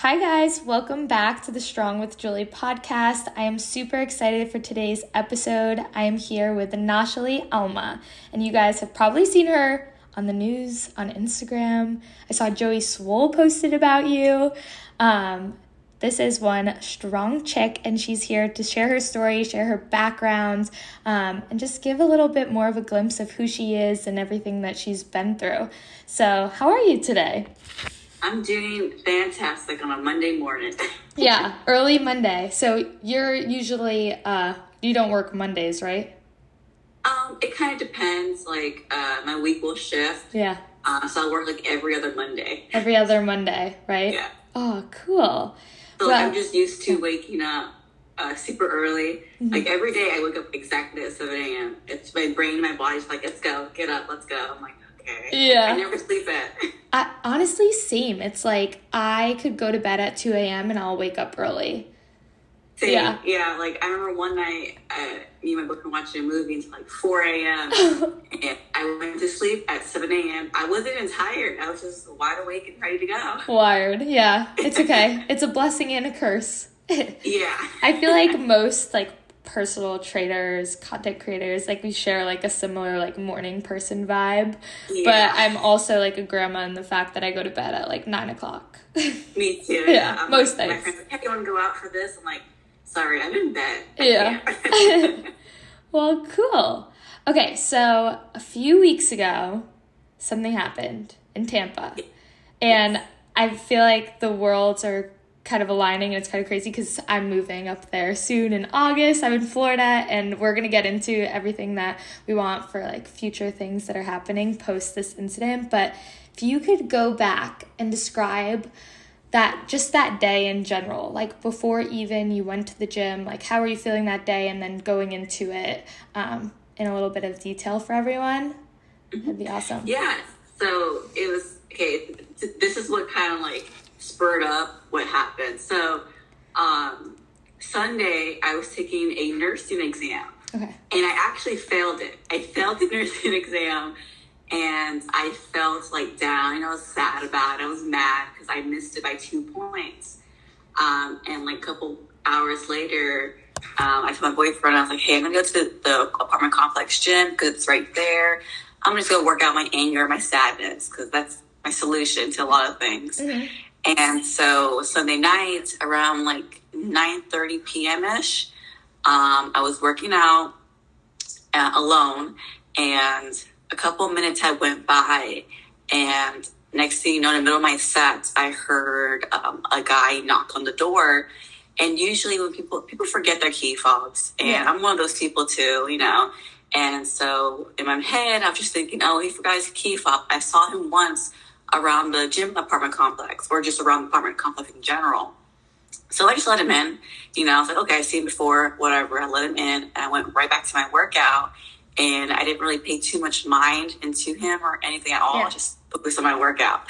Hi, guys. Welcome back to the Strong with Julie podcast. I am super excited for today's episode. I am here with Nashali Alma, and you guys have probably seen her on the news, on Instagram. I saw Joey Swoll posted about you. Um, this is one strong chick, and she's here to share her story, share her background, um, and just give a little bit more of a glimpse of who she is and everything that she's been through. So, how are you today? I'm doing fantastic on a Monday morning. yeah, early Monday. So, you're usually, uh, you don't work Mondays, right? Um, it kind of depends. Like, uh, my week will shift. Yeah. Uh, so I'll work like every other Monday. Every other Monday, right? Yeah. Oh, cool. So well, I'm just used to waking up uh, super early. Mm-hmm. Like every day, I wake up exactly at 7 a.m. It's my brain, my body's like, let's go, get up, let's go. I'm like, okay. Yeah. I never sleep at. I, honestly, same. It's like I could go to bed at 2 a.m. and I'll wake up early. Same. Yeah. Yeah. Like I remember one night, uh, me and my boyfriend watching a movie until like 4 a.m. and I went to sleep at 7 a.m. I wasn't even tired. I was just wide awake and ready to go. Wired. Yeah. It's okay. it's a blessing and a curse. yeah. I feel like most like personal traders, content creators, like we share like a similar like morning person vibe. Yeah. But I'm also like a grandma in the fact that I go to bed at like nine o'clock. Me too. yeah. yeah. Most like, nights. My friends like, hey, you want to go out for this? I'm like, sorry, I'm in bed. yeah. well, cool. Okay, so a few weeks ago, something happened in Tampa. And I feel like the worlds are kind of aligning and it's kind of crazy because I'm moving up there soon in August. I'm in Florida and we're going to get into everything that we want for like future things that are happening post this incident. But if you could go back and describe that just that day in general like before even you went to the gym like how are you feeling that day and then going into it um, in a little bit of detail for everyone that'd be awesome yeah so it was okay this is what kind of like spurred up what happened so um, sunday i was taking a nursing exam okay and i actually failed it i failed the nursing exam and I felt like down and I was sad about it. I was mad because I missed it by two points. Um, and like a couple hours later, um, I told my boyfriend, I was like, hey, I'm gonna go to the, apartment complex gym because it's right there. I'm just gonna work out my anger, my sadness, because that's my solution to a lot of things. Mm-hmm. And so Sunday night around like 9:30 p.m. ish, um, I was working out uh, alone, and a couple minutes had went by and next thing you know in the middle of my set, i heard um, a guy knock on the door and usually when people people forget their key fobs and yeah. i'm one of those people too you know and so in my head i was just thinking oh he forgot his key fob i saw him once around the gym apartment complex or just around the apartment complex in general so i just let him in you know i was like okay i've seen him before whatever i let him in and i went right back to my workout and I didn't really pay too much mind into him or anything at all. Yeah. Just focused on my workout.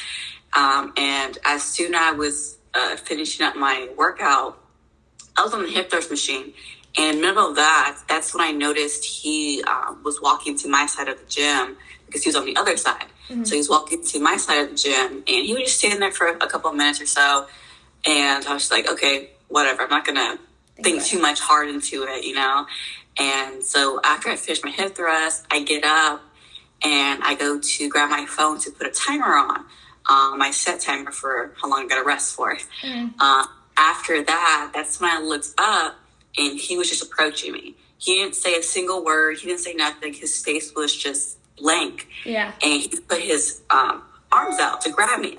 Um, and as soon as I was uh, finishing up my workout, I was on the hip thrust machine. And in the middle of that, that's when I noticed he um, was walking to my side of the gym because he was on the other side. Mm-hmm. So he's walking to my side of the gym, and he was just standing there for a couple of minutes or so. And I was like, okay, whatever. I'm not gonna think, think too much hard into it, you know. And so after I finish my hip thrust, I get up and I go to grab my phone to put a timer on, um, my set timer for how long I got to rest for. Mm. Uh, after that, that's when I looked up and he was just approaching me. He didn't say a single word. He didn't say nothing. His face was just blank. Yeah. And he put his um, arms out to grab me.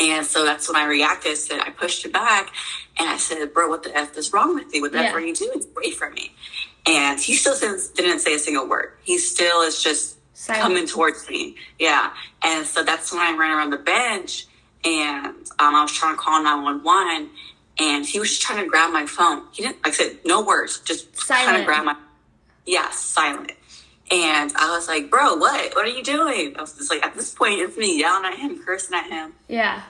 And so that's when I reacted. I said, I pushed it back and I said, Bro, what the F is wrong with you? Whatever yeah. you do, it's away from me. And he still didn't say a single word. He still is just Silent. coming towards me. Yeah. And so that's when I ran around the bench and um, I was trying to call 911 and he was just trying to grab my phone. He didn't, like I said, no words, just silent. trying to grab my, yeah, silent. And I was like, bro, what? What are you doing? I was just like, at this point, it's me yelling at him, cursing at him. Yeah.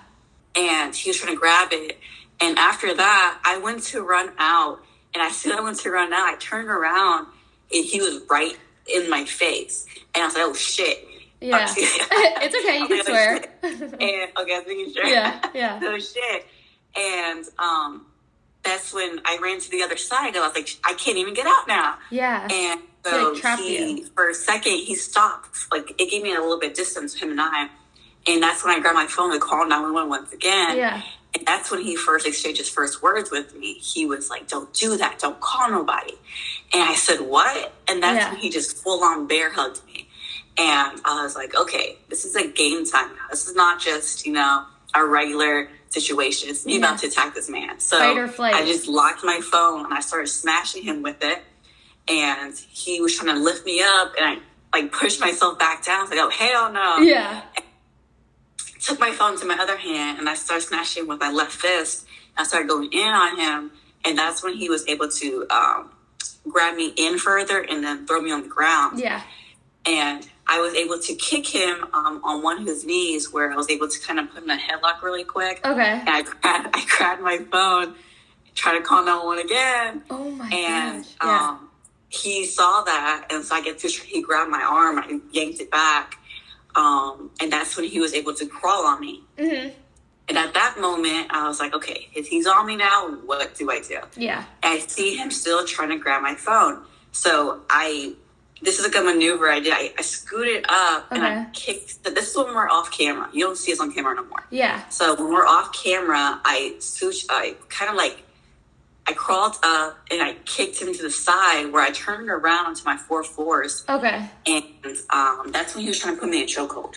And he was trying to grab it. And after that, I went to run out and as soon as I went to run out, I turned around and he was right in my face. And I was like, oh shit. Yeah. it's okay. You can swear. and okay, I was making sure. Yeah. Yeah. oh shit. And um, that's when I ran to the other side. I was like, I can't even get out now. Yeah. And so like, he, you. for a second, he stopped. Like it gave me a little bit distance, him and I. And that's when I grabbed my phone to call 911 once again. Yeah. And that's when he first exchanged his first words with me. He was like, Don't do that. Don't call nobody. And I said, What? And that's Yeah. when he just full on bear hugged me. And I was like, Okay, this is a game time now. This is not just, you know, a regular situation. It's me Yeah. about to attack this man. So Fight or flight. I just locked my phone and I started smashing him with it. And he was trying to lift me up and I like pushed myself back down. I was like, Oh, hell no Yeah. took my phone to my other hand and I started smashing with my left fist. I started going in on him, and that's when he was able to um, grab me in further and then throw me on the ground. Yeah. And I was able to kick him um, on one of his knees, where I was able to kind of put him in a headlock really quick. Okay. And I grabbed, I grabbed my phone, tried to call 911 again, Oh my and gosh. Yeah. um, he saw that, and so I get to he grabbed my arm, I yanked it back, um, and that's when he was able to crawl on me. hmm And at that moment, I was like, okay, if he's on me now, what do I do? Yeah. And I see him still trying to grab my phone. So I, this is like a maneuver I did. I, I scooted up and I Okay. kicked. This is when we're off camera. You don't see us on camera no more. Yeah. So when we're off camera, I swoosh, I kind of like, I crawled up and I kicked him to the side where I turned around onto my four fours. Okay. And um, that's when he was trying to put me in a chokehold.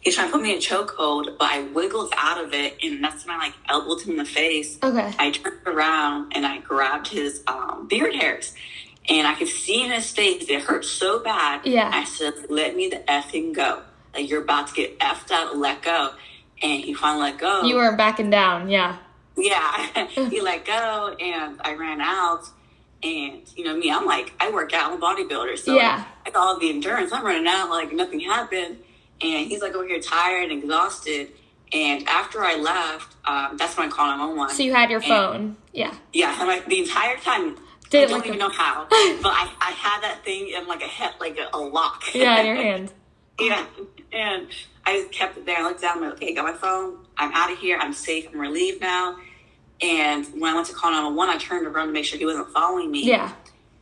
He was trying to put me in a chokehold, but I wiggled out of it, and that's when I like elbowed him in the face. Okay. I turned around and I grabbed his um, beard hairs, and I could see in his face it hurt so bad. Yeah. I said, "Let me the effing go! Like you're about to get effed out. Let go." And he finally let go. You weren't backing down. Yeah. Yeah, he let go, and I ran out. And you know me, I'm like, I work out, I'm a bodybuilder, so Yeah. I got all the endurance. I'm running out like nothing happened, and he's like over here tired and exhausted. And after I left, um, that's when I called 911. So you had your And- phone. Yeah. Yeah, and like the entire time. Did I don't like even know how, but I, I had that thing in like a head, like a, a lock. Yeah, in your hand. Yeah, and I just kept it there. I looked down. I'm like, okay, got my phone. I'm out of here. I'm safe. I'm relieved now. And when I went to call 911, I turned around to make sure he wasn't following me. Yeah.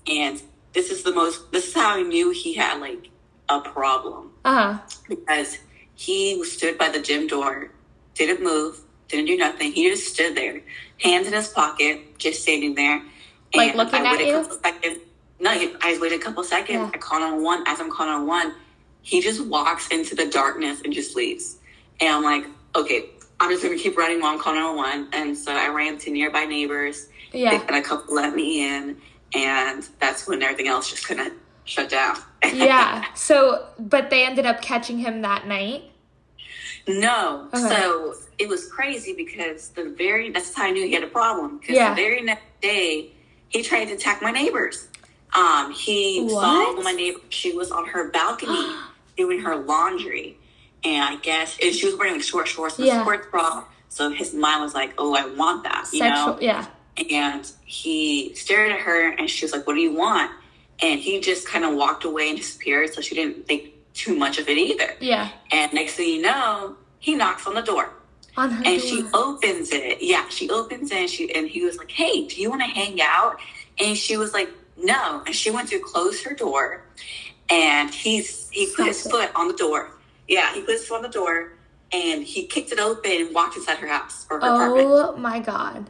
And this is the most. This is how I knew he had like a problem Uh huh. because he stood by the gym door, didn't move, didn't do nothing. He just stood there, hands in his pocket, just standing there. Like And looking I at you? Seconds. No, I just waited a couple seconds. Yeah. I called on one. As I'm calling on one, he just walks into the darkness and just leaves. And I'm like, okay, I'm just gonna keep running while I'm calling on one. And so I ran to nearby neighbors. Yeah. And a couple let me in, and that's when everything else just kind of shut down. Yeah. So, but they ended up catching him that night. No. Okay. So it was crazy because the very that's how I knew he had a problem. Because Yeah. the very next day he tried to attack my neighbors. Um, he saw my neighbor. She was on her balcony doing her laundry, and I guess and she was wearing like short shorts and Yeah. a sports bra. So his mind was like, "Oh, I want that," you Sexual. know. Yeah. And he stared at her, and she was like, "What do you want?" And he just kind of walked away and disappeared. So she didn't think too much of it either. Yeah. And next thing you know, he knocks on the door On her and door. she opens it. Yeah, she opens it and she and he was like, Hey, do you want to hang out? And she was like, No. And she went to close her door and he's he put his foot on the door. Yeah, he put his foot on the door and he kicked it open and walked inside her house or her apartment. Oh my god.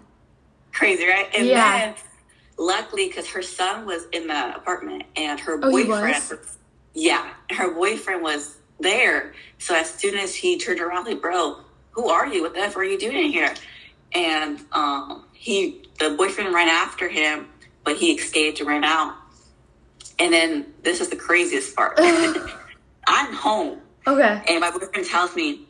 Crazy, right? And Yeah. then luckily because her son was in the apartment and her Oh, boyfriend was? yeah, her boyfriend was there. So as soon as he turned around, like, bro, who are you? What the F are you doing here? And um, he, the boyfriend ran after him, but he escaped and ran out. And then this is the craziest part. I'm home, Okay. and my boyfriend tells me,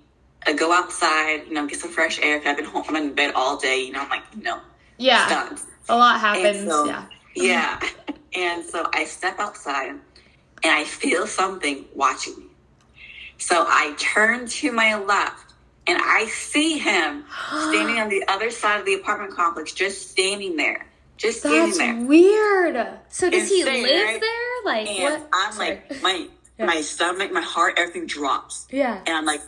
uh, go outside, you know, get some fresh air. I've been home, I'm in bed all day, you know, I'm like, no, Yeah. stunned. A lot happens. So- yeah. Yeah. And so I step outside and I feel something watching me. So I turn to my left and I see him standing on the other side of the apartment complex, just standing there. Just standing That's there. weird. So does he live right? there? Like And what? I'm Sorry. like, my Yeah. my stomach, my heart, everything drops. Yeah. And I'm like,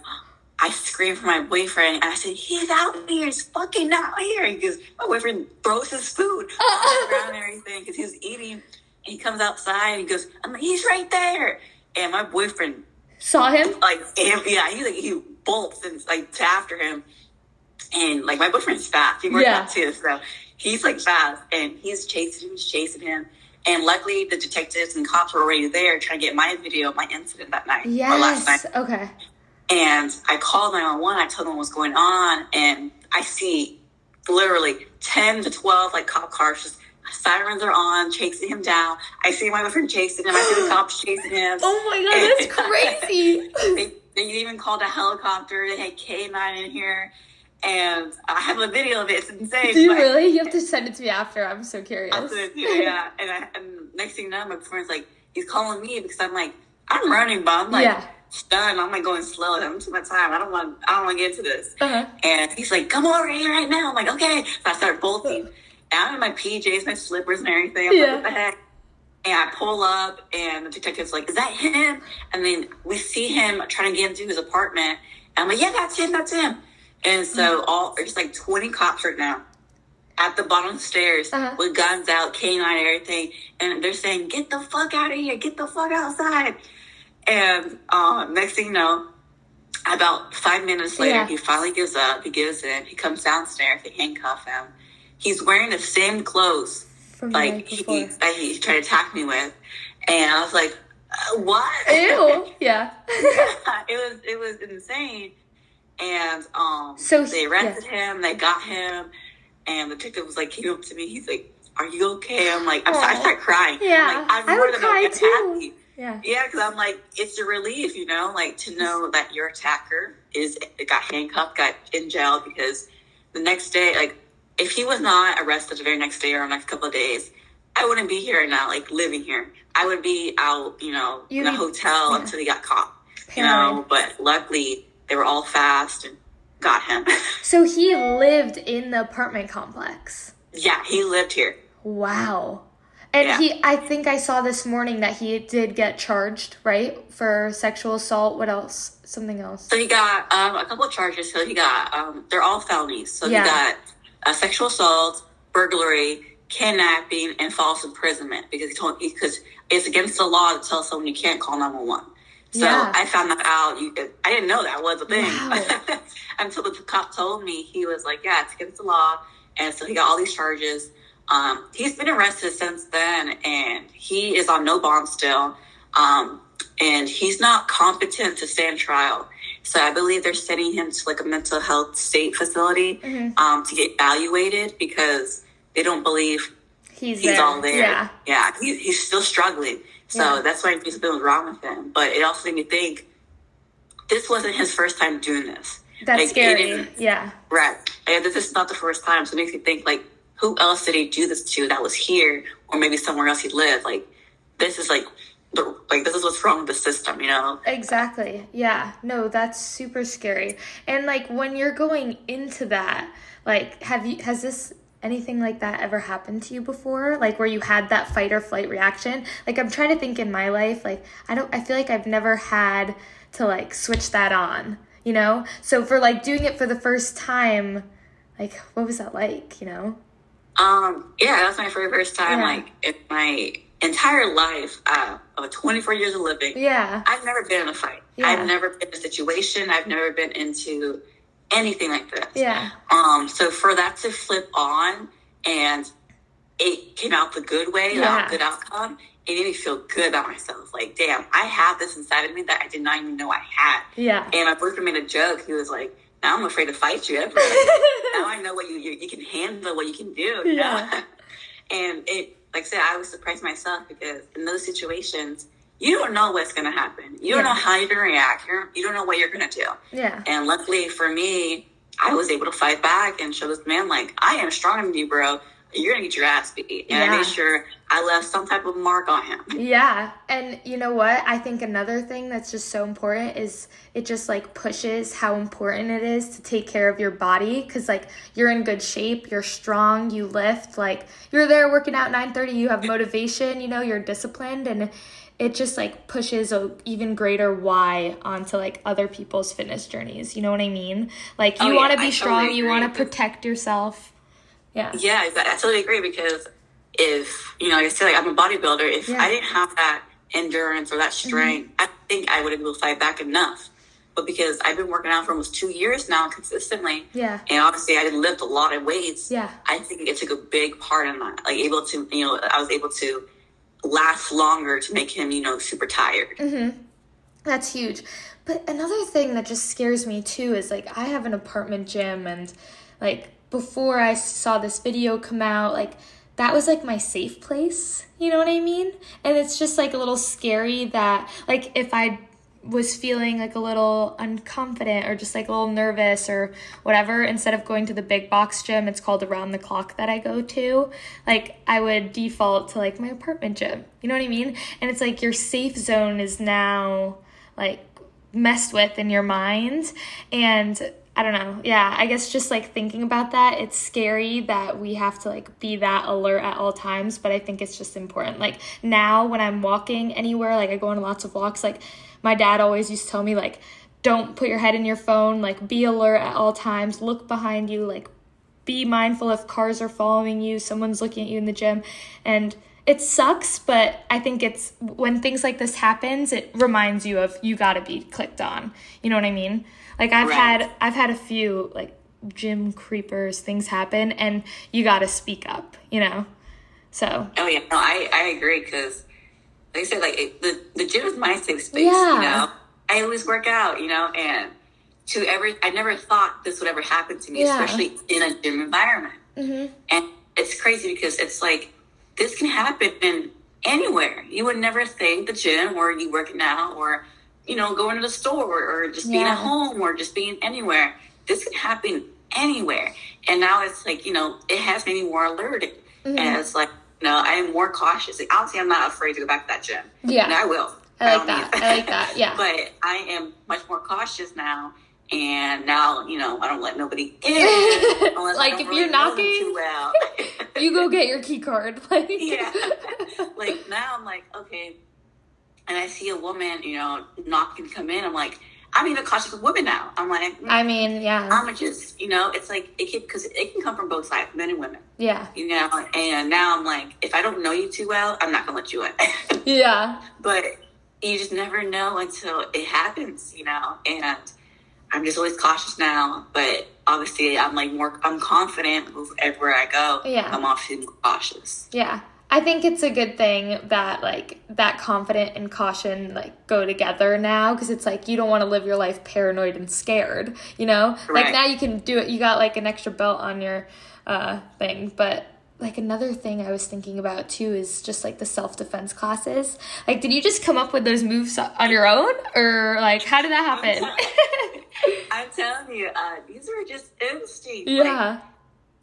I scream for my boyfriend and I said, He's out here, he's fucking out here. Because my boyfriend throws his food on the ground and everything because he was eating. And he comes outside and he goes, I'm like, He's right there. And my boyfriend, Saw him? like, and, yeah, he like, he bolts and like to after him. And like, my boyfriend's fast. He worked Yeah. out too. So he's like fast and he's chasing him, he's chasing him. And luckily, the detectives and cops were already there trying to get my video of my incident that night or last night. Yes. Okay. And I called 911. I told them what was going on. And I see literally 10 to 12 like cop cars just sirens are on, chasing him down. I see my boyfriend chasing him. I see the cops chasing him. Oh my god, that's crazy. They, even called a helicopter. They had K9 in here. And I have a video of it. It's insane. Do you really? You have to send it to me after. I'm so curious. I said, yeah, yeah. And, I, and next thing you know, my friend's like, he's calling me because I'm like, I'm running, but I'm like Yeah. stunned. I'm like going slow. I'm too much time. I don't want. I don't want to get into this. Uh-huh. And he's like, come over here right now. I'm like, okay. So I start bolting. And I'm in my PJs, my slippers, and everything. I'm Yeah. like, what the heck? And I pull up, and the detective's like, is that him? And then we see him trying to get into his apartment. And I'm like, yeah, that's him. That's him. And so Mm-hmm. all there's like 20 cops right now at the bottom of the stairs Uh-huh. with guns out, K9 and everything. And they're saying, get the fuck out of here. Get the fuck outside. And um, next thing you know, about five minutes later, Yeah. he finally gives up. He gives in. He comes downstairs. They handcuff him. He's wearing the same clothes From like he, that he tried to attack me with. And I was like, uh, what? Ew. Yeah. it was it was insane. And um, So they he- arrested him. They got him, and the detective was like, came up to me. He's like, "Are you okay?" I'm like, I'm sorry. I start crying. Yeah, I'm like, I'm more would than cry okay. too. happy. Yeah. Yeah, because I'm like, it's a relief, you know, like to know that your attacker is got handcuffed, got in jail because the next day, like, if he was not arrested the very next day or the next couple of days, I wouldn't be here now, like living here. I would be out, you know, You'd in a be- hotel yeah. until he got caught. You know, but luckily they were all fast and got him. So he lived in the apartment complex. yeah, he lived here. Wow. And Yeah. he, I think I saw this morning that he did get charged, right? For sexual assault. What else? Something else. So he got um, a couple of charges. So he got, um, they're all felonies. So Yeah. he got uh, sexual assault, burglary, kidnapping, and false imprisonment because he told because it's against the law to tell someone you can't call nine one one. So Yeah. I found that out. You, I didn't know that was a thing Wow. until the cop told me. He was like, "Yeah, it's against the law," and so he got all these charges. Um, he's been arrested since then, and he is on no bond still. Um, and he's not competent to stand trial. So I believe they're sending him to like a mental health state facility Mhm. um, to get evaluated because they don't believe He's, he's there. all there. Yeah. yeah he, he's still struggling. So Yeah. that's why was wrong with him. But it also made me think this wasn't his first time doing this. That's Like, scary. Yeah. Right. And this is not the first time. So it makes me think like, who else did he do this to that was here or maybe somewhere else he lived? Like, this is like, the, like this is what's wrong with the system, you know? Exactly. Yeah. No, that's super scary. And like when you're going into that, like have you has this anything like that ever happened to you before? Like where you had that fight or flight reaction? Like I'm trying to think in my life, like I don't I feel like I've never had to like switch that on, you know? So for like doing it for the first time, like what was that like, you know? Um, yeah, that's my very first time, Yeah. like, in my entire life, uh, of 24 years of living. Yeah. I've never been in a fight. Yeah. I've never been in a situation. I've never been into anything like this. Yeah. Um, so for that to flip on and it came out the good way, Yeah. good outcome, it made me feel good about myself. Like, damn, I have this inside of me that I did not even know I had. Yeah. And my boyfriend made a joke. He was like, now I'm afraid to fight you. ever. now I know what you, you, you can handle, what you can do. You Yeah. know? and it, like I said, I was surprised myself because in those situations, you don't know what's going to happen. You don't Yeah. know how you're going to react. You're, you don't know what you're going to do. Yeah. And luckily for me, I was able to fight back and show this man, like, I am stronger than you, bro. You're to get your ass beat. And I Yeah. made sure I left some type of mark on him. Yeah. And you know what? I think another thing that's just so important is it just like pushes how important it is to take care of your body cuz like you're in good shape, you're strong, you lift, like you're there working out 9:30, you have motivation, you know, you're disciplined and it just like pushes a even greater why onto like other people's fitness journeys. You know what I mean? Like you Oh, want to be I strong, totally you want to protect yourself. Yeah. Yeah, exactly. I totally agree because if you know, like I say, like I'm a bodybuilder. If Yeah. Mm-hmm. I didn't have that endurance or that strength, I think I would have been able to fight back enough. But because I've been working out for almost two years now consistently, Yeah. and obviously I didn't lift a lot of weights. Yeah. I think it took a big part in that. Like able to, you know, I was able to last longer to make him, you know, super tired. Mm-hmm. That's huge. But another thing that just scares me too is like I have an apartment gym and like before I saw this video come out, like that was like my safe place. You know what I mean? And it's just like a little scary that like if I was feeling like a little unconfident or just like a little nervous or whatever, instead of going to the big box gym, it's called around the clock that I go to, like I would default to like my apartment gym. You know what I mean? And it's like your safe zone is now like messed with in your mind. And I don't know. Yeah, I guess just like thinking about that, it's scary that we have to like be that alert at all times, but I think it's just important. Like now when I'm walking anywhere, like I go on lots of walks, like my dad always used to tell me like don't put your head in your phone, like be alert at all times, look behind you, like be mindful if cars are following you, someone's looking at you in the gym and it sucks, but I think it's when things like this happens, it reminds you of you got to be clicked on. You know what I mean? Like I've had I've had a few like gym creepers things happen and you got to speak up, you know. So, Oh yeah, no, I I agree because, like I said, like it, the the gym is my safe space. Yeah. You know, I always work out. You know, and to ever, I never thought this would ever happen to me, Yeah. especially in a gym environment. mhm. And it's crazy because it's like this can happen in anywhere. You would never think the gym or you working out or you know going to the store or just being Yeah. at home or just being anywhere. This can happen anywhere. And now it's like you know it has made me more alerted. Mm-hmm. And it's like you know I am more cautious. Like, honestly, I'm not afraid to go back to that gym. Yeah. and I will. I like don't that. I like that. Yeah. but I am much more cautious now. And now, you know, I don't let nobody in. unless Like, if you're knocking, too well. you go get your key card. Like yeah. like now I'm like, okay. And I see a woman, you know, knocking come in. I'm like, I'm even cautious of women now. I'm like, mm, I mean, yeah. I'm just, you know, it's like it can because it can come from both sides, men and women, Yeah. you know. And now I'm like, if I don't know you too well, I'm not gonna let you in. Yeah. but you just never know until it happens, you know. And I'm just always cautious now. But obviously, I'm like more, I'm confident everywhere I go. Yeah. I'm often cautious. Yeah. I think it's a good thing that like that confident and caution like go together now because it's like you don't want to live your life paranoid and scared, you know? Like now you can do it. You got like an extra belt on your uh thing, but like another thing I was thinking about too is just like the self-defense classes. Like did you just come up with those moves on your own or like how did that happen? I'm telling you, uh, these were just instincts. Like, yeah.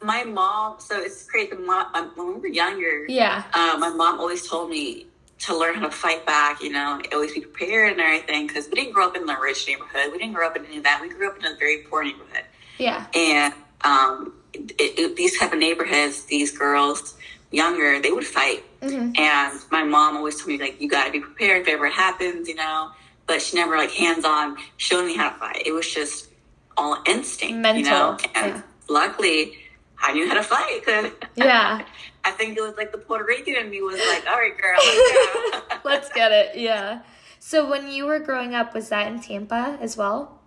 my mom, so it's crazy. My, my, when we were younger, Yeah. uh, my mom always told me to learn how to fight back, you know, always be prepared and everything. Because we didn't grow up in the rich neighborhood. We didn't grow up in any of that. We grew up in a very poor neighborhood. Yeah. And um, it, it, these type of neighborhoods, these girls, younger, they would fight. Mhm. And my mom always told me, like, you got to be prepared if ever it happens, you know. But she never, like, hands on showed me how to fight. It was just all instinct, Mental, you know. And yeah. luckily, I knew how to fight. Yeah. I think it was like the Puerto Rican in me was like, all right, girl, let's go. Let's get it. Yeah. So when you were growing up, was that in Tampa as well?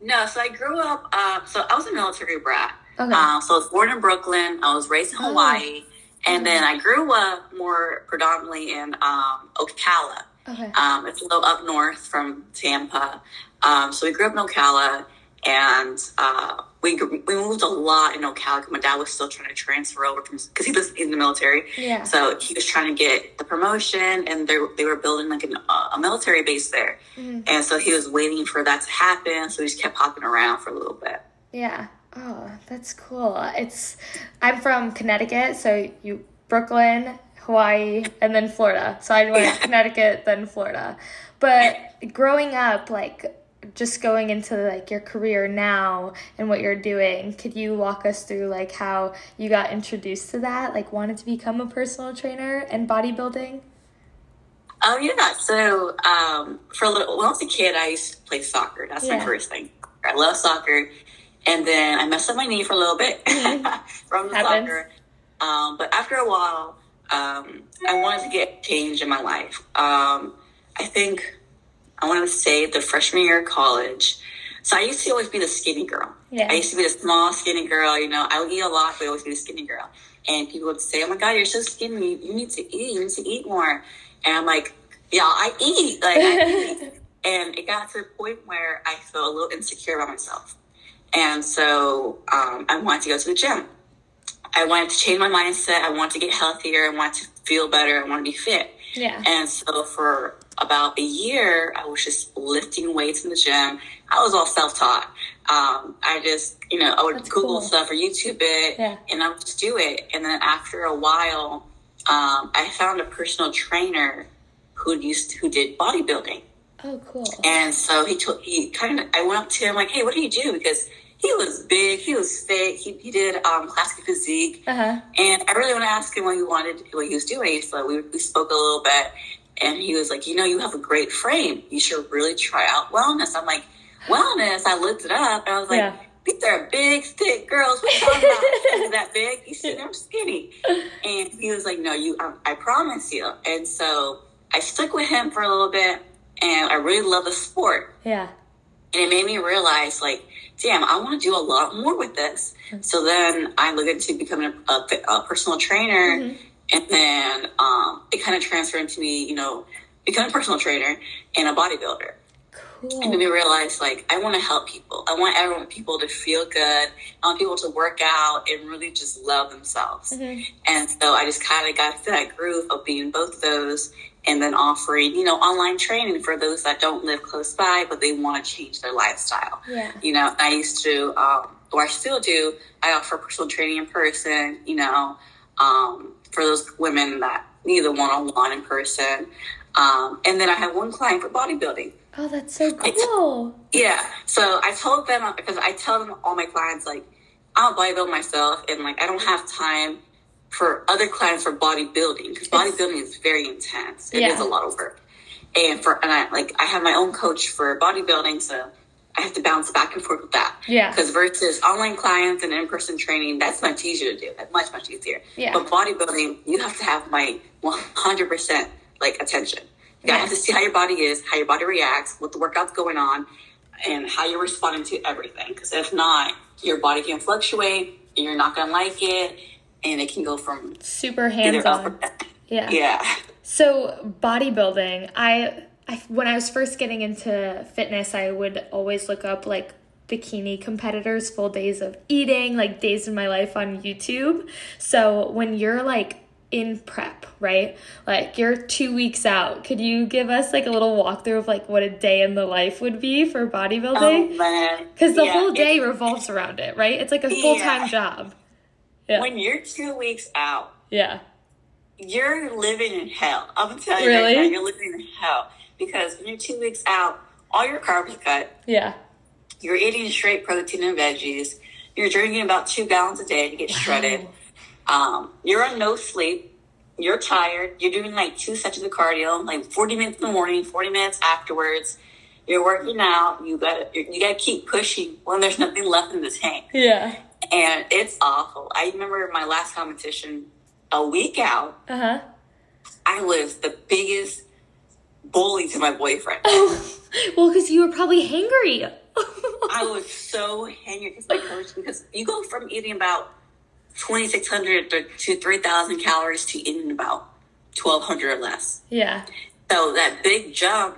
No, so I grew up. Uh, so I was a military brat. Okay. Um, so I was born in Brooklyn. I was raised in Oh. Hawaii, and then I grew up more predominantly in um, Ocala. Okay. Um, it's a little up north from Tampa. Um, so we grew up in Ocala, and uh, we we moved a lot in Ocala. My dad was still trying to transfer over from because he was in the military. Yeah. So he was trying to get the promotion, and they they were building like an, uh, a military base there, Mhm. and so he was waiting for that to happen. So he just kept hopping around for a little bit. Yeah. Oh, that's cool. It's I'm from Connecticut, so you Brooklyn, Hawaii, and then Florida. So I went to Connecticut, then Florida. But growing up, like just going into like your career now and what you're doing, could you walk us through like how you got introduced to that? Like wanted to become a personal trainer and bodybuilding? Oh yeah. So um, for a little, when I was a kid, I used to play soccer. That's Yeah. my first thing. I love soccer, and then I messed up my knee for a little bit from the Happens. soccer. Um, but after a while, um, I wanted to get change in my life. Um, I think I want to say the freshman year of college. So I used to always be the skinny girl. Yeah. I used to be the small, skinny girl. You know, I would eat a lot, but I always be the skinny girl. And people would say, "Oh my God, you're so skinny. You need to eat. You need to eat more." And I'm like, "Yeah, I eat. Like I eat." and it got to the point where I felt a little insecure about myself. And so um, I wanted to go to the gym. I wanted to change my mindset. I wanted to get healthier. I wanted to feel better. I wanted to be fit. Yeah. And so for about a year, I was just lifting weights in the gym. I was all self taught. Um, I just, you know, I would That's Google cool. stuff or YouTube it, Yeah. and I would just do it. And then after a while, um, I found a personal trainer who used who did bodybuilding. Oh, cool. And so he took, he kind of I went up to him like, hey, what do you do? Because he was big, he was fit, he, he did um, classic physique, Uh huh. and I really want to ask him what he wanted, what he was doing. So we, we spoke a little bit, and he was like, you know, you have a great frame. You should really try out wellness. I'm like, wellness? I looked it up, and I was like, Yeah. these are big, thick girls. What are you talking about? That big? You see, I'm skinny. And he was like, no, you, I, I promise you. And so I stuck with him for a little bit, and I really love the sport. Yeah. And it made me realize, like, damn, I want to do a lot more with this. So then I looked into becoming a, a, a personal trainer. Mhm. And then um, it kind of transferred into me, you know, becoming a personal trainer and a bodybuilder. And made Cool. me realize, like, I want to help people. I want everyone, people to feel good. I want people to work out and really just love themselves. Mhm. And so I just kind of got into that groove of being both of those and then offering, you know, online training for those that don't live close by, but they want to change their lifestyle. Yeah. You know, I used to, um, or I still do, I offer personal training in person, you know, um, for those women that need the one on one in person. Um, and then I have one client for bodybuilding. Oh, that's so cool. Yeah. So I told them because I tell them all my clients like I'll bodybuild myself and like I don't have time for other clients for bodybuilding because bodybuilding is very intense. It is Yeah. a lot of work. And for and I like I have my own coach for bodybuilding, so I have to bounce back and forth with that. Yeah. Because versus online clients and in person training, that's much easier to do. That's much much easier. Yeah. But bodybuilding, you have to have my one hundred percent like attention. You Yeah. have to see how your body is, how your body reacts, what the workout's going on, and how you're responding to everything. Because if not, your body can fluctuate, and you're not gonna like it, and it can go from Super hands on. Yeah. Yeah. So bodybuilding, I, I when I was first getting into fitness, I would always look up like bikini competitors full days of eating, like days in my life on YouTube. So when you're like in prep, right? Like you're 2 weeks out. Could you give us like a little walkthrough of like what a day in the life would be for Oh bodybuilding? man. Cuz the Yeah, whole it- day revolves around it, right? It's like a full-time Yeah. job. Yeah. when you're two weeks out, Yeah. you're living in hell. I'm gonna tell you Really? right now, you're living in hell because when you're two weeks out, all your carbs are cut. Yeah. You're eating straight protein and veggies. You're drinking about two gallons a day to get shredded. Um, you're on no sleep. You're tired. You're doing like two sets of the cardio, like 40 minutes in the morning, 40 minutes afterwards. You're working out. You got to you got to keep pushing when there's nothing left in the tank, Yeah. And it's awful. I remember my last competition, a week out. Uh-huh. I was the biggest bully to my boyfriend. well, because you were probably hangry. I was so hangry because my coach, because you go from eating about 2,600 to, to 3,000 calories to eating about 1,200 or less. yeah. So that big jump,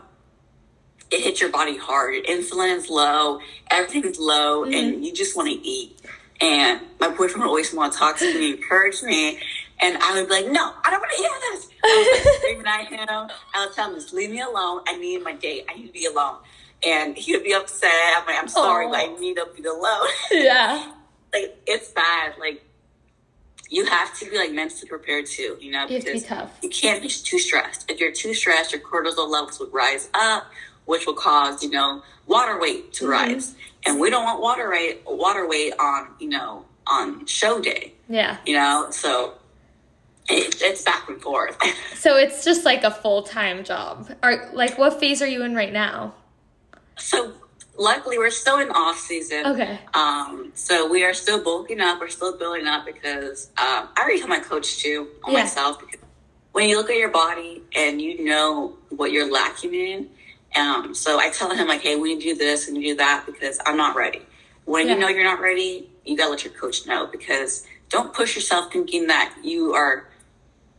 it hits your body hard. Your insulin is low, everything's low, and you just want to eat. And my boyfriend would always want to talk to me, encourage me. And I would be like, no, I don't want to hear this. I was like screaming at him. I would tell him, just leave me alone. I need my date. I need to be alone. And he would be upset. I'm like, I'm sorry, but I need to be alone. yeah. like, it's bad. Like, you have to be like mentally prepared too, you know, You be because tough. you can't be too stressed. If you're too stressed, your cortisol levels would rise up, which will cause, you know, water weight to Mhm. rise. And we don't want water weight, water weight on, you know, on show day, Yeah. you know? So It, it's back and forth. So it's just like a full time job. Or like, what phase are you in right now? so luckily, we're still in off season. Okay. Um, so we are still bulking up. We're still building up because um, I already tell my coach too on Yeah. myself. Because when you look at your body and you know what you're lacking in, um, so I tell him like, hey, we need to do this and do that because I'm not ready. When Yeah. you know you're not ready, you gotta let your coach know because don't push yourself thinking that you are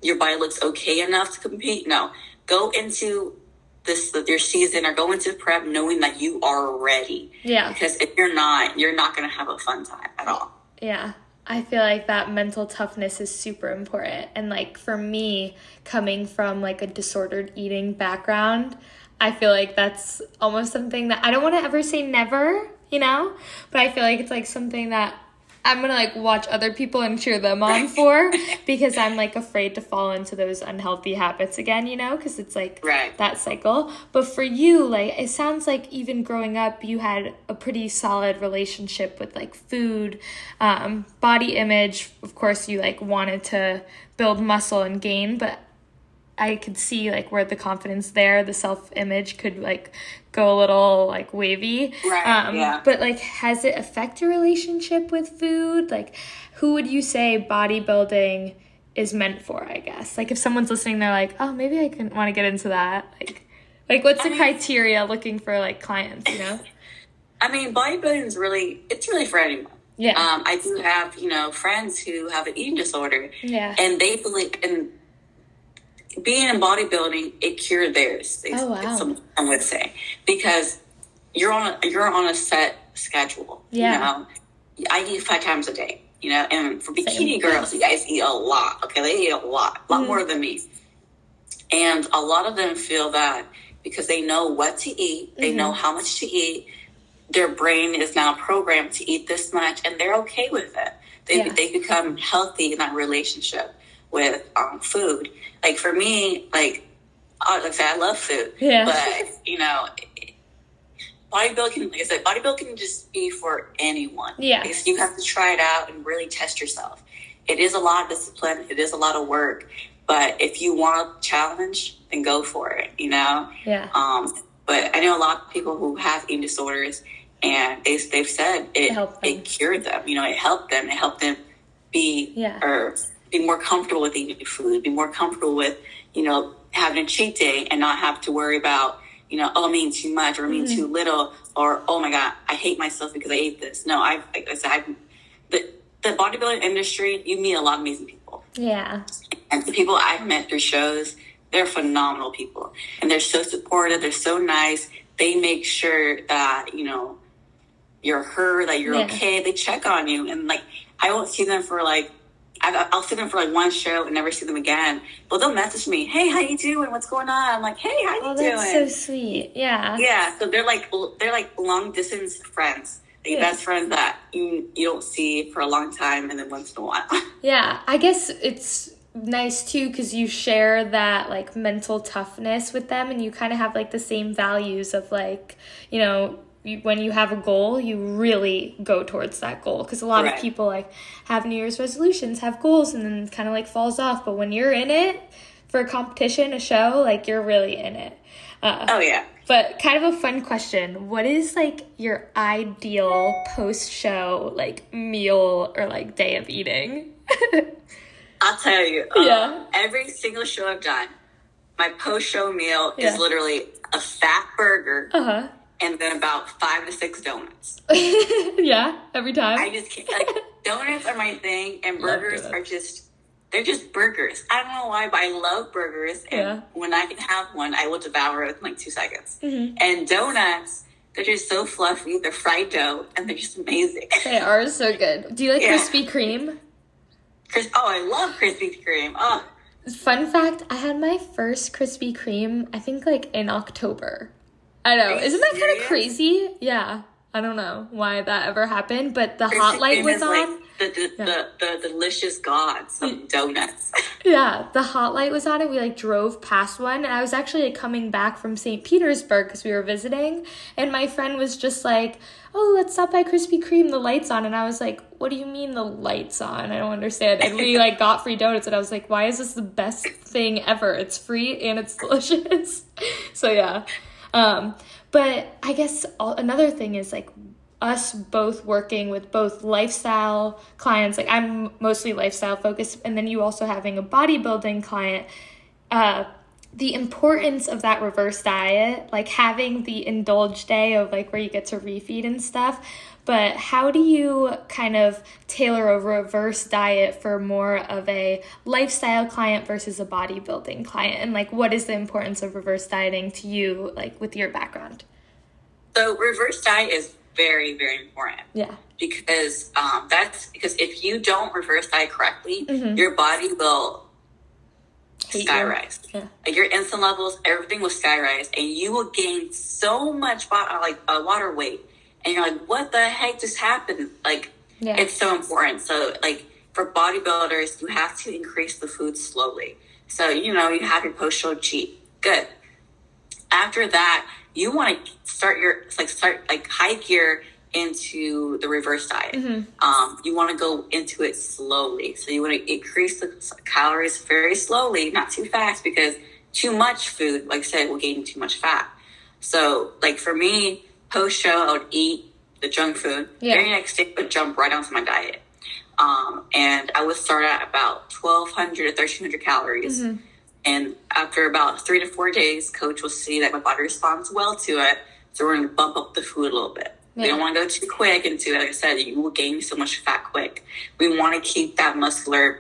your body looks okay enough to compete. No, go into this your season or go into prep knowing that you are ready. Yeah. Because if you're not, you're not going to have a fun time at all. Yeah. I feel like that mental toughness is super important. And like for me, coming from like a disordered eating background, I feel like that's almost something that I don't want to ever say never, you know? But I feel like it's like something that I'm gonna like watch other people and cheer them on for because I'm like afraid to fall into those unhealthy habits again, you know? Because it's like Right. that cycle. But for you, like it sounds like even growing up, you had a pretty solid relationship with like food, um, body image. Of course, you like wanted to build muscle and gain, but I could see like where the confidence there, the self image could like go a little like wavy. Right, Um, yeah. But like, has it affect your relationship with food? Like, who would you say bodybuilding is meant for? I guess. Like, if someone's listening, they're like, oh, maybe I can want to get into that. Like, like what's the I mean- criteria looking for like clients? You know? I mean, bodybuilding is really, it's really for anyone. Yeah. Um, I do have, you know, friends who have an eating disorder yeah. and they believe, and being in bodybuilding, it cured theirs. Oh, wow. Some, some would say because you're on a, you're on a set schedule. Yeah. You know, I eat five times a day. You know, and for bikini Same. girls, you guys eat a lot. Okay, they eat a lot, a lot Mhm. more than me. And a lot of them feel that because they know what to eat, they know how much to eat. Their brain is now programmed to eat this much, and they're okay with it. They Yeah. they become healthy in that relationship with um, food. Like for me, like I- like I love food, Yeah. but you know, bodybuilding, like I said, bodybuilding can just be for anyone. Yeah. Because you have to try it out and really test yourself. It is a lot of discipline. It is a lot of work. But if you want a challenge, then go for it. You know. Yeah. Um, but I know a lot of people who have eating disorders, and they they've said it It it cured them. You know, it helped them. It helped them be Yeah. or be more comfortable with eating food. Be more comfortable with you know having a cheat day and not have to worry about you know oh I'm eating too much or I'm Mm-hmm. eating too little or oh my god I hate myself because I ate this. No, I've like I said I've the the bodybuilding industry. You meet a lot of amazing people. Yeah. And the people I've met through shows, they're phenomenal people. And they're so supportive, they're so nice. They make sure that, you know, you're heard, that you're Yeah. okay. They check on you. And like, I won't see them for like, I- I'll see them for like one show and never see them again. But they'll message me, hey, how you doing? What's going on? I'm like, hey, how are you Oh, doing? that's so sweet. Yeah. yeah, so they're like they're like long distance friends, like Yeah. best friends that you you don't see for a long time, and then once in a while. Yeah, I guess it's nice too because you share that like mental toughness with them and you kind of have like the same values of like, you know, when you have a goal, you really go towards that goal because a lot Right. of people like have New Year's resolutions, have goals, and then kind of like falls off. But when you're in it for a competition, a show, like you're really in it. Uh, oh yeah. but kind of a fun question. What is like your ideal post show like meal or like day of eating? I'll tell you. uh, Yeah. Every single show I've done, my post show meal Yeah. is literally a fat burger Uh and then about five to six donuts. yeah, every time. I just can't, like, donuts are my thing, and burgers are just, they're just burgers. I don't know why, but I love burgers. And Yeah. when I can have one, I will devour it in like two seconds. Mhm. And donuts, they're just so fluffy. They're fried dough, and they're just amazing. They are so good. Do you like Yeah. Krispy Kreme? Chris, oh, I love Krispy Kreme. Oh, Fun fact: I had my first Krispy Kreme. I think like in October. I know. Are Isn't that kind of crazy? Yeah. I don't know why that ever happened, but the hot light was on. Like the, the, yeah. the, the, delicious gods of donuts. yeah, the hot light was on and we like drove past one. And I was actually like, coming back from St. Petersburg because we were visiting. And my friend was just like, oh, let's stop by Krispy Kreme, the light's on. And I was like, what do you mean the light's on? I don't understand. And we like got free donuts and I was like, why is this the best thing ever? It's free and it's delicious. so yeah. Um, but I guess all, another thing is like us both working with both lifestyle clients, like I'm mostly lifestyle focused, and then you also having a bodybuilding client. Uh, the importance of that reverse diet, like having the indulge day of like where you get to refeed and stuff. But how do you kind of tailor a reverse diet for more of a lifestyle client versus a bodybuilding client? And like, what is the importance of reverse dieting to you, like with your background? So, reverse diet is very, very important. Yeah. Because um, that's because if you don't reverse diet correctly, mm-hmm. your body will skyrise. Yeah. Like your insulin levels, everything will skyrise, and you will gain so much body, like uh, water weight. And you're like, what the heck just happened? Like, yeah. it's so important. So, like for bodybuilders, you have to increase the food slowly. So, you know, you have your post show cheat. Good. After that, you want to start your like start like high gear into the reverse diet. Mm-hmm. Um, you want to go into it slowly. So you want to increase the calories very slowly, not too fast, because too much food, like I said, will gain too much fat. So, like for me, post show, I would eat the junk food. Yeah. Very next day, would jump right onto my diet. Um, and I would start at about 1,200 to 1,300 calories. Mm-hmm. And after about three to four days, coach will see that my body responds well to it. So we're going to bump up the food a little bit. Yeah. We don't want to go too quick into it. Like I said, you will gain so much fat quick. We want to keep that muscular,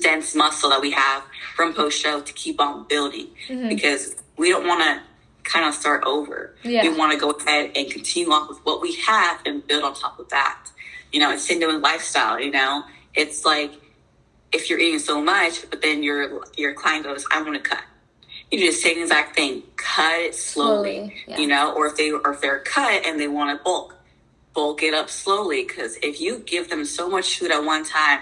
dense muscle that we have from post show to keep on building mm-hmm. because we don't want to kind of start over. Yeah. We want to go ahead and continue on with what we have and build on top of that. You know, it's same with lifestyle. You know, it's like if you're eating so much, but then your your client goes, "I want to cut." you do the same exact thing. Cut it slowly, slowly yeah. you know, or if they or if they're cut and they want to bulk, bulk it up slowly. Because if you give them so much food at one time,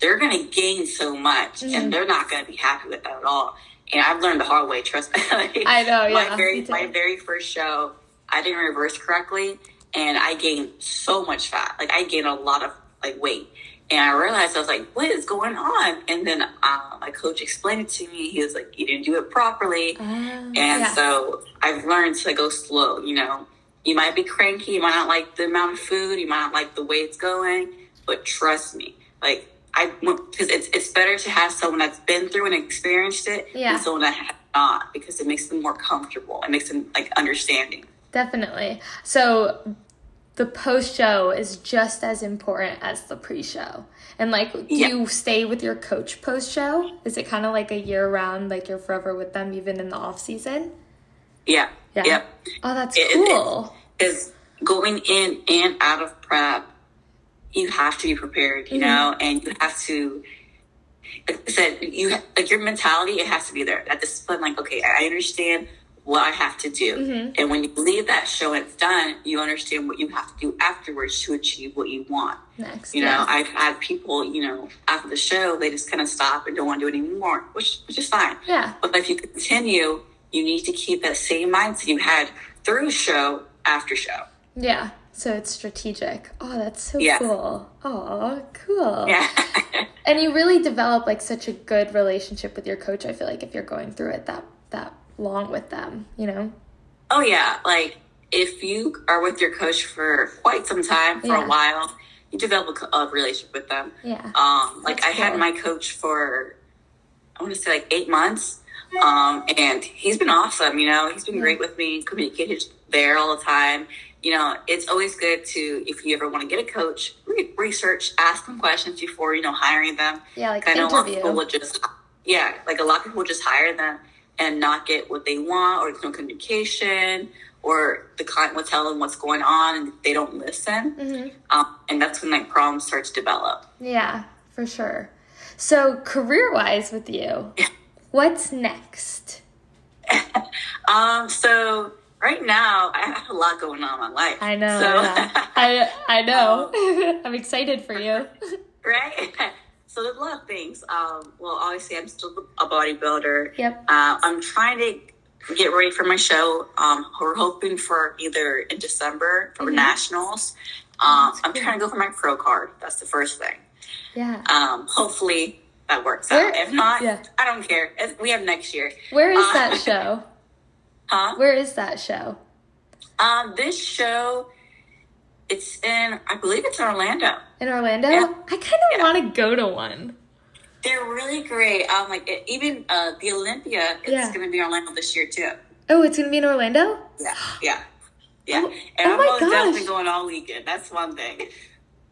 they're going to gain so much, mm-hmm. and they're not going to be happy with that at all. And I've learned the hard way. Trust me. I know. Yeah, my very my very first show, I didn't reverse correctly, and I gained so much fat. Like I gained a lot of like weight. And I realized I was like, what is going on? And then uh, my coach explained it to me. He was like, you didn't do it properly. Uh, and yeah. so I've learned to go slow. You know, you might be cranky. You might not like the amount of food. You might not like the way it's going. But trust me, like, I because it's it's better to have someone that's been through and experienced it yeah. than someone that has not because it makes them more comfortable. It makes them like understanding. Definitely. So the post show is just as important as the pre show. And like, do yeah. you stay with your coach post show? Is it kind of like a year round, like you're forever with them even in the off season? Yeah. Yeah. Yep. Oh, that's it, cool. Because going in and out of prep, you have to be prepared, you mm-hmm. know, and you have to. Like I said, you like your mentality. It has to be there. That discipline, like, okay, I understand what I have to do. Mm-hmm. And when you leave that show and it's done, you understand what you have to do afterwards to achieve what you want. Next, you know, I've had people, you know, after the show, they just kind of stop and don't want to do it anymore, which, which is fine. Yeah. But if you continue, you need to keep that same mindset you had through show after show. Yeah. So it's strategic. Oh, that's so yeah. cool. Oh, cool. Yeah. and you really develop like such a good relationship with your coach. I feel like if you're going through it that that long with them, you know? Oh, yeah. Like, if you are with your coach for quite some time, for yeah. a while, you develop a, a, relationship with them. Yeah. Um, like, That's I cool. had my coach for, I want to say, like eight months. Um, and he's been awesome, you know, he's been yeah. great with me, communicated there all the time. You know, it's always good to, if you ever want to get a coach, re- research, ask them questions before, you know, hiring them. Yeah, like I know interview. a lot of people will just, yeah, like a lot of people just hire them and not get what they want or there's no communication or the client will tell them what's going on and they don't listen mm-hmm. um, and that's when like problems start to develop yeah for sure so career wise with you what's next um so right now I have a lot going on in my life. I know. So, yeah. I I know. I'm excited for you. right? So there's a lot of things. Um, well, obviously, I'm still a bodybuilder. Yep. Uh, I'm trying to get ready for my show. Um, we're hoping for either in December for Mhm. nationals. Um, I'm cool. trying to go for my pro card. That's the first thing. Yeah. Um, hopefully that works Where- out. If not, yeah. I don't care. We have next year. Where is Uh, that show? Huh? Where is that show? Um, this show, it's in, I believe it's in Orlando. In Orlando? Yeah. I kind of Yeah. want to go to one. They're really great. Um, like it, even uh, the Olympia, it's Yeah. going to be in Orlando this year too. Oh, it's gonna be in Orlando. Yeah, yeah, yeah. Oh- and oh I'm most definitely going all weekend. That's one thing.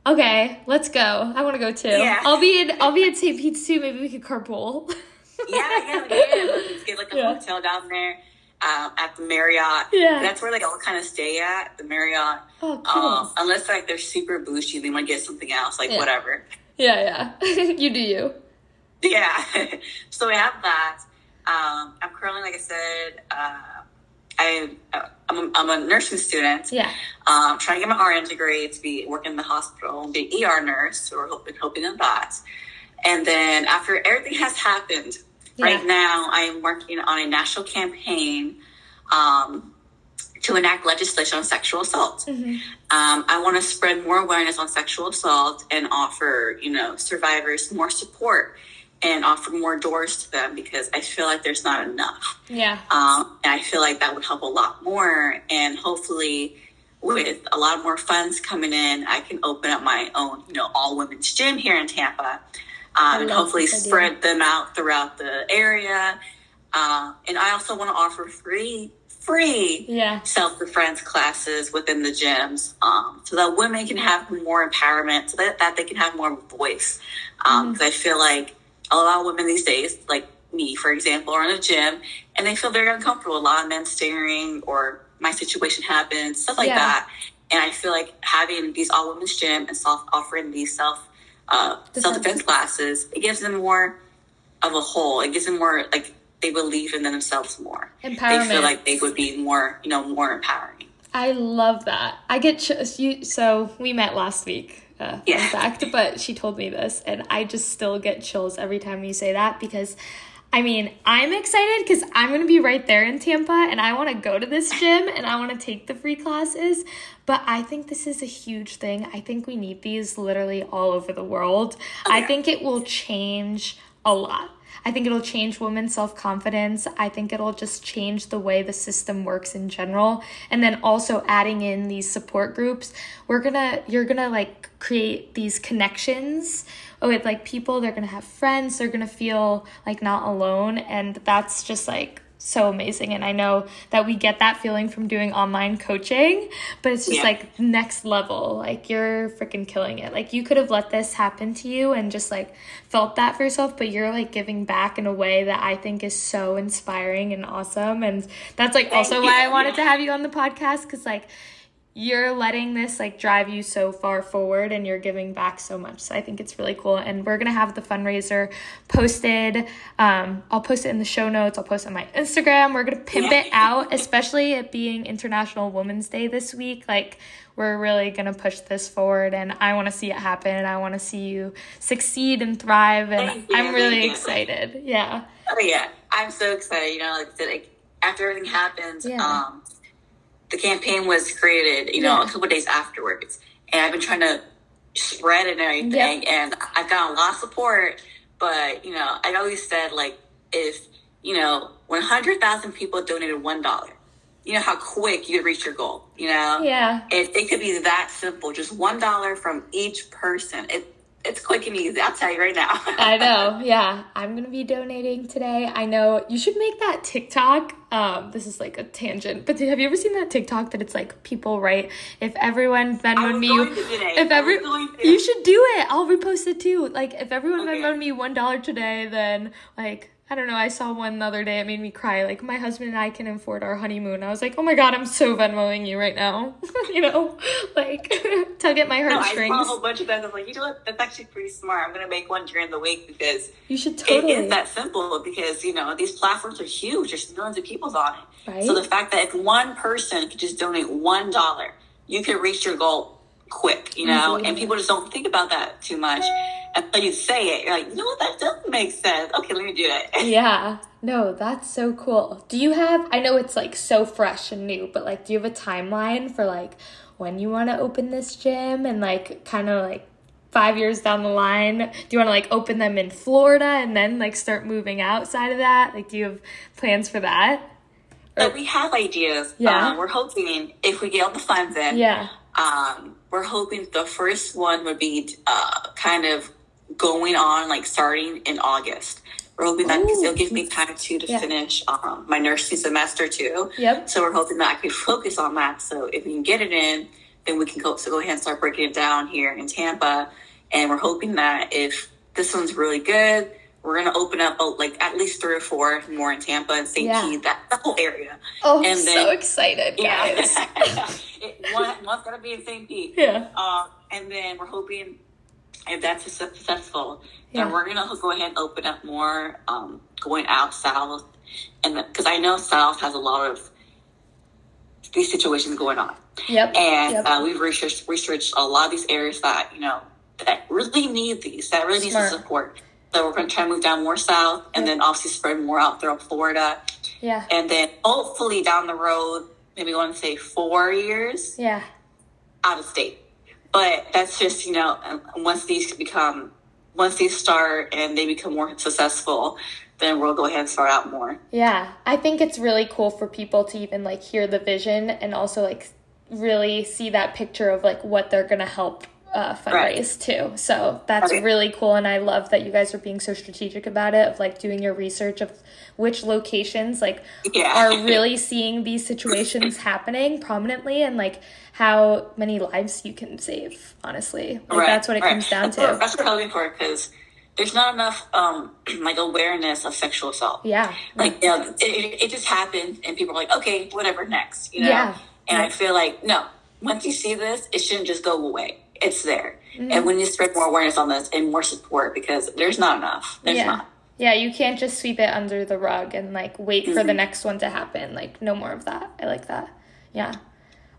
Okay, let's go. I want to go too. Yeah. I'll be in. I'll be at St. Pete's too. Maybe we could carpool. Yeah, yeah, yeah. Let's get like a Yeah. hotel down there um, at the Marriott. Yeah. that's where like all kind of stay at the Marriott. oh, cool. Um, unless like they're super bougie, they want to get something else, like Yeah. whatever. yeah, yeah. you do you. Yeah. so we have that. Um, I'm currently, like I said, uh, I, I'm, a, I'm a nursing student. Yeah. Um, trying to get my RN degree to be working in the hospital and be an ER nurse. So we're hoping, hoping on that. And then after everything has happened, Yeah. right now I'm working on a national campaign um, to enact legislation on sexual assault. Mhm. Um, I want to spread more awareness on sexual assault and offer, you know, survivors more support and offer more doors to them because I feel like there's not enough. Yeah. Um, and I feel like that would help a lot more. And hopefully, with a lot more funds coming in, I can open up my own, you know, all women's gym here in Tampa, um, and hopefully idea. spread them out throughout the area. Uh, and I also want to offer free, free Yeah. self defense classes within the gyms, um, so that women can have more empowerment, so that, that they can have more voice. Mm-hmm. Because I feel like a lot of women these days, like me, for example, are in a gym and they feel very uncomfortable. A lot of men staring, or my situation happens, stuff like Yeah. that. And I feel like having these all women's gym and self offering these self uh, self defense classes, it gives them more of a whole. It gives them more like they believe in themselves more. Empowerment. They feel like they would be more, you know, more empowering. I love that. I get ch- you. So we met last week. Uh, Yeah. fact, but she told me this, and I just still get chills every time you say that because, I mean, I'm excited because I'm gonna be right there in Tampa, and I want to go to this gym and I want to take the free classes. But I think this is a huge thing. I think we need these literally all over the world. I think it will change a lot. I think it'll change women's self confidence. I think it'll just change the way the system works in general. And then also adding in these support groups, we're gonna, you're gonna like create these connections with like people. They're gonna have friends. They're gonna feel like not alone. And that's just like so amazing. And I know that we get that feeling from doing online coaching, but it's just Yeah. like next level. Like you're freaking killing it. Like you could have let this happen to you and just like felt that for yourself, but you're like giving back in a way that I think is so inspiring and awesome. And that's like also why I wanted to have you on the podcast because like you're letting this like drive you so far forward and you're giving back so much. So i think it's really cool. And we're gonna have the fundraiser posted. Um, i'll post it in the show notes. I'll post it on my instagram. We're gonna pimp it out especially it being international women's day this week. Like we're really gonna push this forward and i want to see it happen and i want to see you succeed and thrive and i'm really excited. Yeah. Oh yeah, I'm so excited. You know, like like, after everything happened, Yeah. um, the campaign was created, You know, Yeah. a couple days afterwards, and I've been trying to spread it and everything, and I've got a lot of support. But you know, I always said like, if you know, hundred thousand people donated one dollar, you know how quick you could reach your goal. You know, yeah it, it could be that simple, just one dollar from each person. It it's quick and easy. I'll tell you right now. I know. Yeah, I'm gonna be donating today. I know you should make that TikTok. Um, this is like a tangent, but have you ever seen that TikTok that it's like people write if everyone Venmoed me, going to today. if every was going to. you should do it. I'll repost it too. Like if everyone Okay. Venmoed me one dollar today, then like I don't know. I saw one the other day. It made me cry. Like my husband and I can afford our honeymoon. I was like, oh my god, I'm so Venmoing you right now. you know, like tug at my heartstrings. No, I saw a whole bunch of them. I'm like, you know what? That's actually pretty smart. I'm gonna make one during the week because you should totally. it is that simple. Because you know these platforms are huge. There's millions of people on it. Right. So the fact that if one person could just donate one dollar, you could reach your goal quick. You know, Easily. and people just don't think about that too much. Until you say it, you're like, no. That doesn't make sense. Okay, let me do it. yeah. No, that's so cool. Do you have? I know it's like so fresh and new, but like, do you have a timeline for like when you want to open this gym and like kind of like five years down the line? Do you want to like open them in Florida and then like start moving outside of that? Like, do you have plans for that? So we have ideas. Yeah. Um, we're hoping if we get all the funds in, Yeah. um, we're hoping the first one would be uh, kind of going on, like starting in August. We're hoping that because it'll give me time too to Yeah. finish um, my nursing semester too. Yep. So we're hoping that I can focus on that. So if we can get it in, then we can go so go ahead and start breaking it down here in Tampa. And we're hoping that if this one's really good, we're gonna open up uh, like at least three or four more in Tampa and St. Yeah. Pete, that the whole area. Oh, I'm And so then- excited, Yeah, guys. it, one, one's gonna be in St. Pete. yeah. Um, and then we're hoping if that's successful, Yeah. then we're gonna go ahead and open up more um, going out south, and because I know south has a lot of these situations going on, Yep. and Yep. uh, we've researched researched a lot of these areas that you know that really need these, that really Smart. needs the support. So we're gonna try to move down more south, and Yep. then obviously spread more out throughout Florida, yeah. and then hopefully down the road, maybe want to say four years Yeah. out of state. But that's just, you know, uh, once these become, once these start and they become more successful, then we'll go ahead and start out more. Yeah, I think it's really cool for people to even like hear the vision and also like really see that picture of like what they're gonna help uh, fundraise Right. too. So that's Right. really cool, and I love that you guys are being so strategic about it of like doing your research of which locations like Yeah. are really seeing these situations happening prominently and like how many lives you can save. Honestly, like that's what it right. comes down to. That's what we're hoping for because there's not enough, um, like awareness of sexual assault. Yeah, Like, you know, it, it, it just happened and people are like, okay, whatever, next, you know? Yeah. And. I feel like, no, once you see this, it shouldn't just go away. It's there. Mm-hmm. And we need to spread more awareness on this and more support because there's not enough. There's yeah. not. Yeah, you can't just sweep it under the rug and like wait for Mm-hmm. the next one to happen. Like no more of that. I like that. Yeah.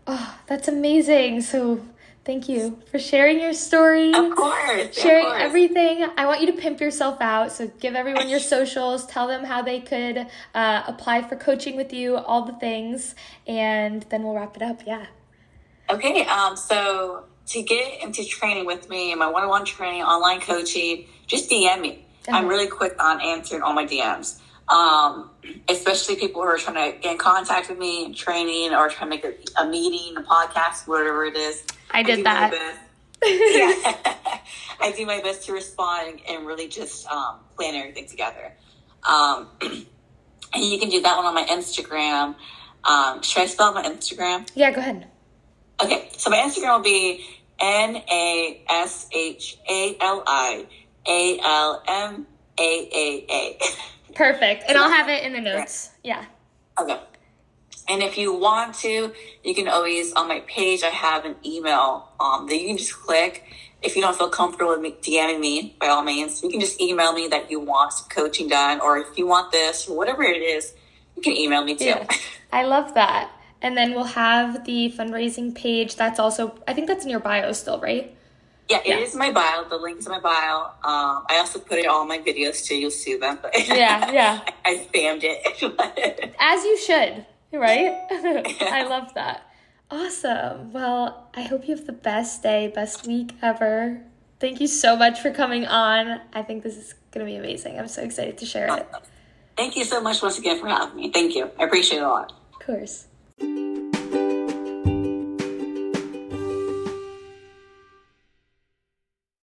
Oh, that's amazing. So thank you for sharing your story. Of course. Sharing of course. everything. I want you to pimp yourself out. So give everyone your socials. Tell them how they could uh, apply for coaching with you, all the things, and then we'll wrap it up. Yeah. Okay, um, so to get into training with me and my one-on-one training, online coaching, just DM me. I'm really quick on answering all my DMs. Um, especially people who are trying to get in contact with me and training or trying to make a, a meeting, a podcast, whatever it is. I did my that. yeah, I do my best to respond and really just um, plan everything together. Um, and you can do that one on my Instagram. Um, should I spell my Instagram? Yeah, go ahead. Okay, so my Instagram will be N A S H A L I A L M A A A. Perfect. And I'll have it in the notes. Yeah. Okay. And if you want to, you can always on my page. I have an email um, that you can just click. If you don't feel comfortable with me DMing me, by all means, you can just email me that you want some coaching done, or if you want this, or whatever it is, you can email me too. Yeah. I love that. And then we'll have the fundraising page. That's also, I think that's in your bio still, right? Yeah, it Yeah. is my bio. The link's in my bio. Um, I also put it on my videos too. You'll see them. But Yeah, yeah. I, I spammed it. As you should, right? I love that. Awesome. Well, I hope you have the best day, best week ever. Thank you so much for coming on. I think this is going to be amazing. I'm so excited to share it. Thank you so much once again for having me. Thank you. I appreciate it a lot. Of course thank you